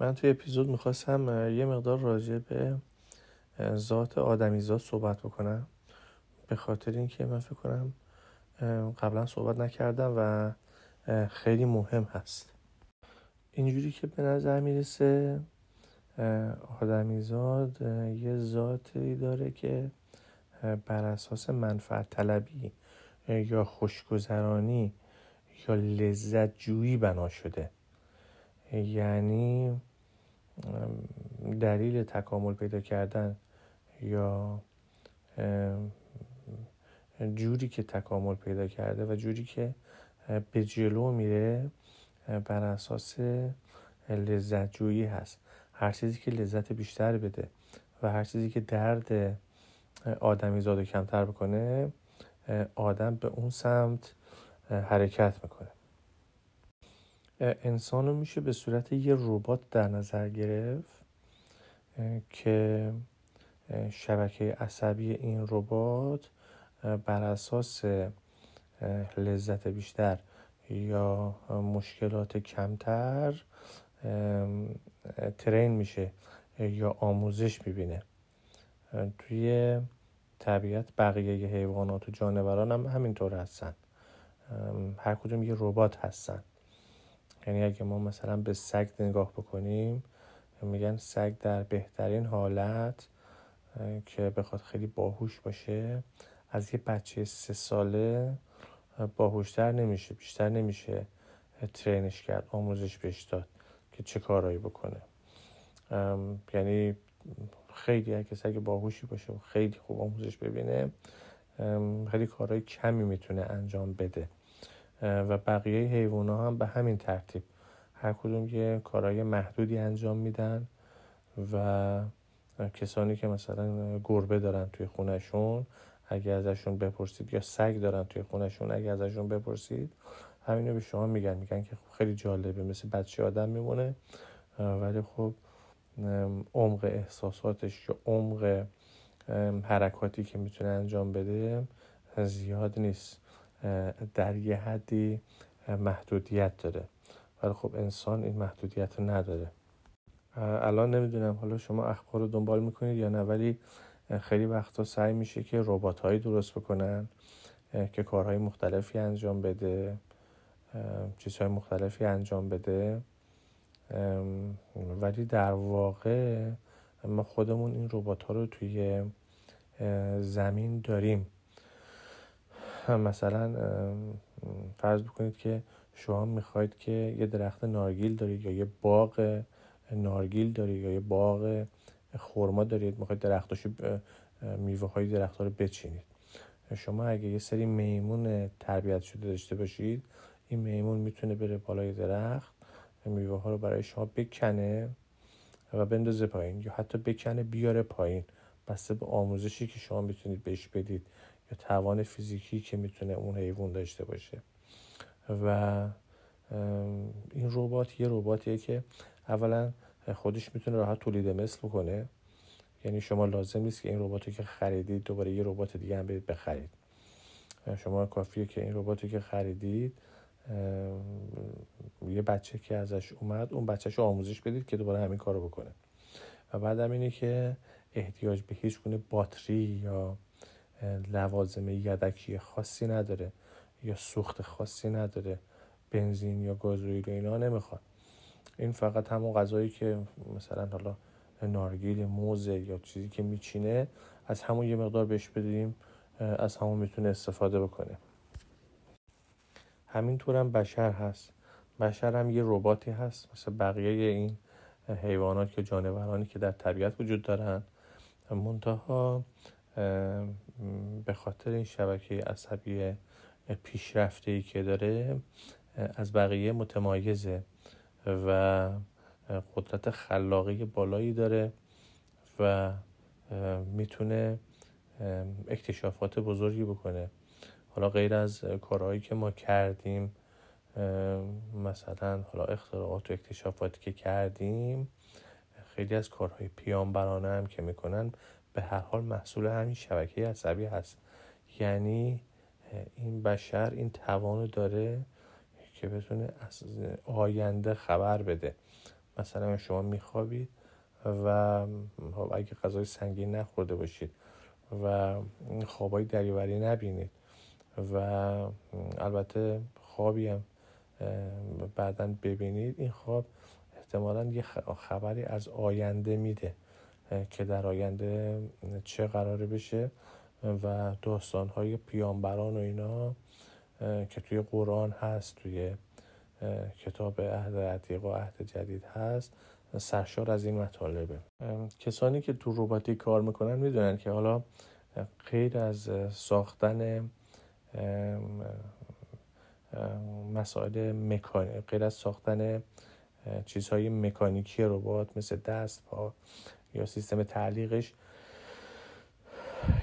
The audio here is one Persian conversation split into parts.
من توی اپیزود می‌خواستم یه مقدار راجع به ذات آدمیزاد صحبت بکنم. به خاطر اینکه من فکر کنم قبلا صحبت نکردم و خیلی مهم هست. اینجوری که به نظر می‌رسه آدمیزاد یه ذاتی داره که بر اساس منفعت طلبی یا خوشگذرانی یا لذت جویی بنا شده. یعنی دلیل تکامل پیدا کردن یا جوری که تکامل پیدا کرده و جوری که به جلو میره بر اساس لذت جویی هست. هر چیزی که لذت بیشتر بده و هر چیزی که درد آدمی زاد کمتر بکنه آدم به اون سمت حرکت می‌کنه. انسان رو میشه به صورت یه ربات در نظر گرفت که شبکه عصبی این ربات بر اساس لذت بیشتر یا مشکلات کمتر ترین میشه یا آموزش می‌بینه. توی طبیعت بقیه حیوانات و جانوران هم همینطور هستن. هر کدوم یه ربات هستن. یعنی اگه ما مثلا به سگ نگاه بکنیم میگن سگ در بهترین حالت که بخواد خیلی باهوش باشه از یه بچه سه ساله باهوشتر نمیشه بیشتر نمیشه ترینش کرد آموزش بهش داد که چه کارایی بکنه. یعنی خیلی اگه سگ باهوشی باشه و خیلی خوب آموزش ببینه خیلی کارهای کمی می‌تونه انجام بده. و بقیه حیوان هم به همین ترتیب. هر کدوم یه کارهای محدودی انجام میدن و کسانی که مثلا گربه دارن توی خونشون اگه ازشون بپرسید یا سگ دارن توی خونشون اگه ازشون بپرسید همینو به شما میگن. میگن که خیلی جالبه مثل بچه آدم میمونه ولی خب عمق احساساتش یا عمق حرکاتی که می‌تونه انجام بده زیاد نیست. در یه حدی محدودیت داره. ولی خب انسان این محدودیت رو نداره. الان نمی‌دونم حالا شما اخبار رو دنبال می‌کنید یا نه ولی خیلی وقتا سعی میشه که ربات هایی درست بکنن که کارهای مختلفی انجام بده چیزهای مختلفی انجام بده. ولی در واقع ما خودمون این ربات ها رو توی زمین داریم. مثلا فرض بکنید که شما می‌خواید که یه درخت نارگیل دارید یا یه باغ نارگیل دارید یا یه باغ خورما دارید می‌خواید درختاشو میوه های درخت ها رو بچینید. شما اگه یه سری میمون تربیت شده داشته باشید این میمون می‌تونه بره بالای درخت میوه ها رو برای شما بکنه و بندازه پایین یا حتی بکنه بیاره پایین. بسته به آموزشی که شما می‌تونید بهش بدید. یا توان فیزیکی که می‌تونه اون حیوان داشته باشه. و این ربات یه رباتیه که اولا خودش می‌تونه راحت تولید مثل بکنه. یعنی شما لازم نیست که این رباتی که خریدید دوباره یه ربات دیگه هم برید بخرید. شما کافیه که این رباتی که خریدید یه بچه که ازش اومد اون بچهش آموزش بدید که دوباره همین کارو بکنه. و بعدم اینه که احتیاج به هیچ گونه باتری یا لوازم یدکی خاصی نداره یا سوخت خاصی نداره بنزین یا گازوئیل و اینا نمی‌خواد. این فقط همون غذایی که مثلا حالا نارگیل موزه یا چیزی که میچینه از همون یه مقدار بهش بدیم از همون می‌تونه استفاده بکنه. همینطور هم بشر هست. بشر هم یه رباتی هست. مثل بقیه این حیوانات یا جانورانی که در طبیعت وجود دارن. منتها به خاطر این شبکه عصبی پیشرفته ای که داره از بقیه متمایزه و قدرت خلاقی بالایی داره و می‌تونه اکتشافات بزرگی بکنه. حالا غیر از کارهایی که ما کردیم مثلا حالا اختراعات و اکتشافاتی که کردیم خیلی از کارهای پیامبرانه هم که می‌کنن به هر حال محصول همین شبکه عصبی هست. یعنی این بشر این توانو داره که بتونه از آینده خبر بده. مثلا شما میخوابید و خب اگه غذای سنگین نخورده باشید و خوابای دریوری نبینید و البته خوابی هم بعدا ببینید این خواب احتمالا یه خبری از آینده میده. که در آینده چه قراره بشه و داستانهای پیامبران و اینا که توی قرآن هست توی کتاب عهد عتیق و عهد جدید هست سرشار از این مطالبه. کسانی که تو روباتیک کار می‌کنن می‌دونن که حالا غیر از ساختن مسائل مکانی غیر از ساختن چیزهای مکانیکی ربات مثل دست پا یا سیستم تعلیقش.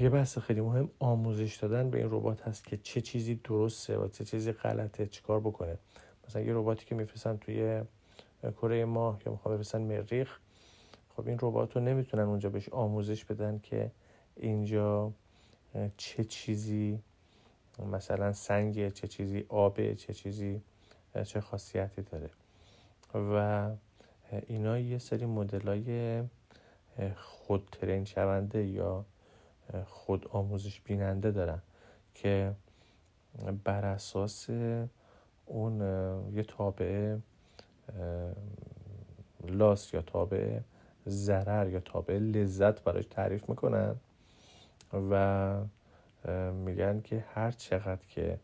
یه بحث خیلی مهم آموزش دادن به این ربات هست که چه چیزی درسته و چه چیزی غلطه چیکار بکنه. مثلا یه رباتی که میفرستن توی کره ماه یا می‌خوام بفرستن مریخ خب این ربات رو نمی‌تونن اونجا بهش آموزش بدن که اینجا چه چیزی مثلا سنگ چه چیزی آبه چه چیزی چه خاصیتی داره. و اینا یه سری مدل های خود ترین شونده یا خود آموزش بیننده دارن که بر اساس اون یه تابعه لاس یا تابع ضرر یا تابع لذت براش تعریف می‌کنن و میگن که هر چقدر که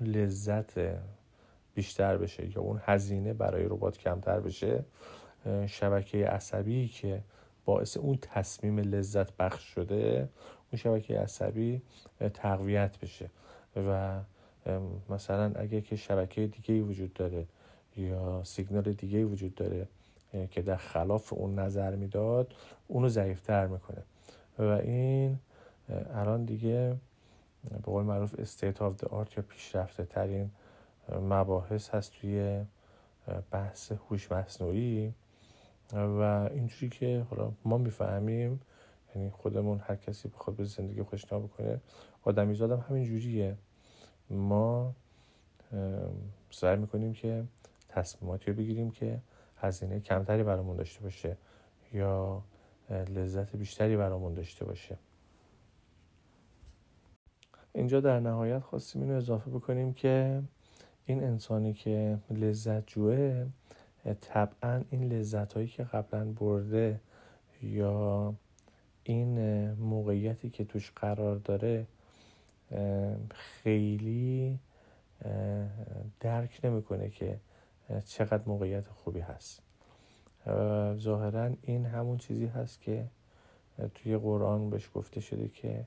لذت بیشتر بشه یا اون هزینه برای ربات کمتر بشه شبکه عصبی که باعث اون تصمیم لذت بخش شده اون شبکه عصبی تقویت بشه. و مثلا اگه که شبکه دیگه وجود داره یا سیگنال دیگه وجود داره که در خلاف اون نظر می‌داد اونو ضعیفتر می‌کنه. و این الان دیگه به قول معروف state of the art یا پیشرفته ترین مباحث هست توی بحث هوش مصنوعی. و اینجوری که حالا ما می‌فهمیم یعنی خودمون هر کسی بخواد به زندگی خودش نگاه بکنه آدمی زادم همین جوریه. ما سعی می‌کنیم که تصمیماتی رو بگیریم که هزینه کمتری برامون داشته باشه یا لذت بیشتری برامون داشته باشه. اینجا در نهایت خواستیم اینو اضافه بکنیم که این انسانی که لذت جوه طبعا این لذت هایی که قبلا برده یا این موقعیتی که توش قرار داره خیلی درک نمی‌کنه که چقدر موقعیت خوبی هست. ظاهرا این همون چیزی هست که توی قرآن بهش گفته شده که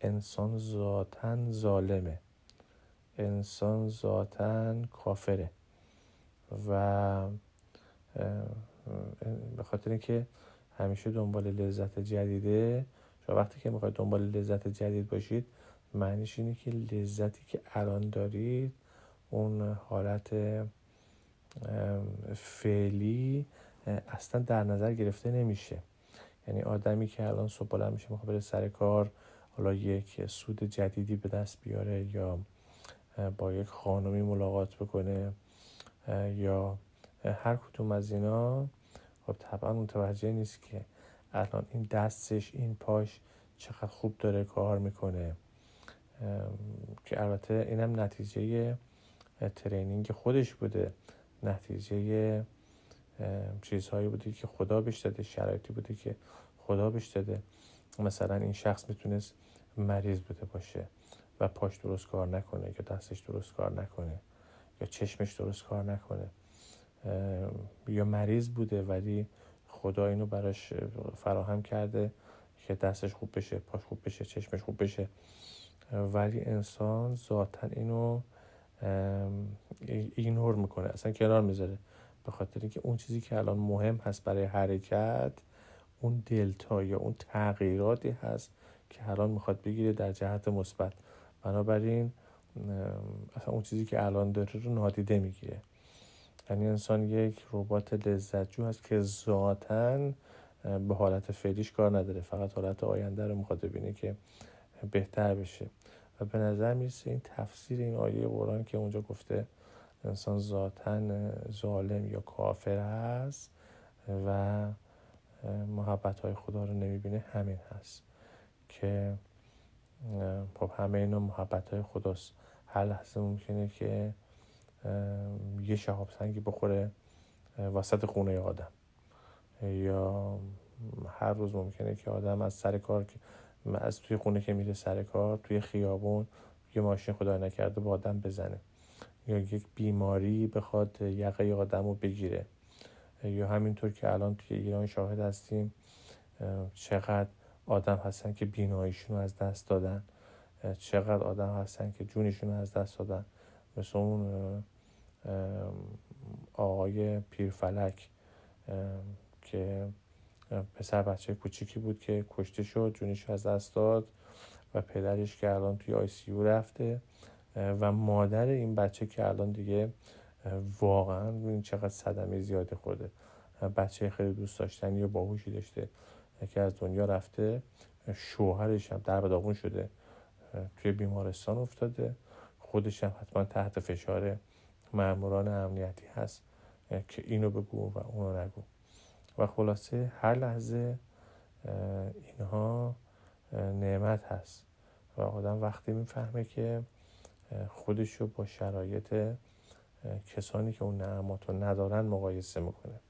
انسان ذاتا ظالمه. انسان ذاتا کافره. و به خاطر اینکه همیشه دنبال لذت جدیده شما وقتی که می‌خواید دنبال لذت جدید باشید معنیش اینه که لذتی که الان دارید اون حالت فعلی اصلا در نظر گرفته نمیشه. یعنی آدمی که الان صبح بلند میشه می‌خواد بره سر کار حالا یک سود جدیدی به دست بیاره یا با یک خانمی ملاقات بکنه یا هر کدوم از اینا خب طبعا متوجه نیست که الان این دستش این پاش چقدر خوب داره کار می‌کنه. که البته اینم نتیجه ترینینگ خودش بوده. نتیجه چیزهایی بوده که خدا بهش داده شرایطی بوده که خدا بهش داده. مثلا این شخص می‌تونست مریض بوده باشه و پاش درست کار نکنه یا دستش درست کار نکنه. یا چشمش درست کار نکنه. یا مریض بوده ولی خدا اینو براش فراهم کرده که دستش خوب بشه پاش خوب بشه چشمش خوب بشه. ولی انسان ذاتا اینو ایگنور می‌کنه اصلا کنار می‌ذاره. به خاطر اینکه اون چیزی که الان مهم هست برای حرکت اون دلتا یا اون تغییراتی هست که الان می‌خواد بگیره در جهت مثبت. بنابراین اصلا اون چیزی که الان داره رو نادیده می‌گیره. یعنی انسان یک ربات لذتجو هست که ذاتا به حالت فعلیش کار نداره. فقط حالت آینده رو می‌خواد ببینه که بهتر بشه. و به نظر می‌رسه این تفسیر این آیه قرآن که اونجا گفته انسان ذاتا ظالم یا کافر هست و محبت های خدا رو نمی‌بینه همین هست که خب همه اینا محبت های خداست. هر لحظه ممکنه که یه شهاب سنگی بخوره وسط خونه آدم. یا هر روز ممکنه که آدم از سر کار از توی خونه که میره سر کار توی خیابون یه ماشین خدا نکرده با آدم بزنه. یا یک بیماری بخواد یقه آدم رو بگیره. یا همینطور که الان توی ایران شاهد هستیم چقدر آدم هستن که بیناییشون رو از دست دادن. چقدر آدم هستن که جونشون از دست دادن. مثل اون آقای پیرفلک که پسر بچه کوچیکی بود که کشته شد جونش از دست داد و پدرش که الان توی آی سی رفته. و مادر این بچه که الان دیگه واقعا این چقدر صدمه زیادی خورده. بچه خیلی دوست داشتنی و باهوشی داشته که از دنیا رفته. شوهرش هم در داغون شده. توی بیمارستان افتاده. خودش هم حتما تحت فشار ماموران امنیتی هست که اینو بگو و اونو نگو. و خلاصه هر لحظه اینها نعمت هست. و آدم وقتی می‌فهمه که خودش رو با شرایط کسانی که اون نعمات رو ندارن مقایسه می‌کنه.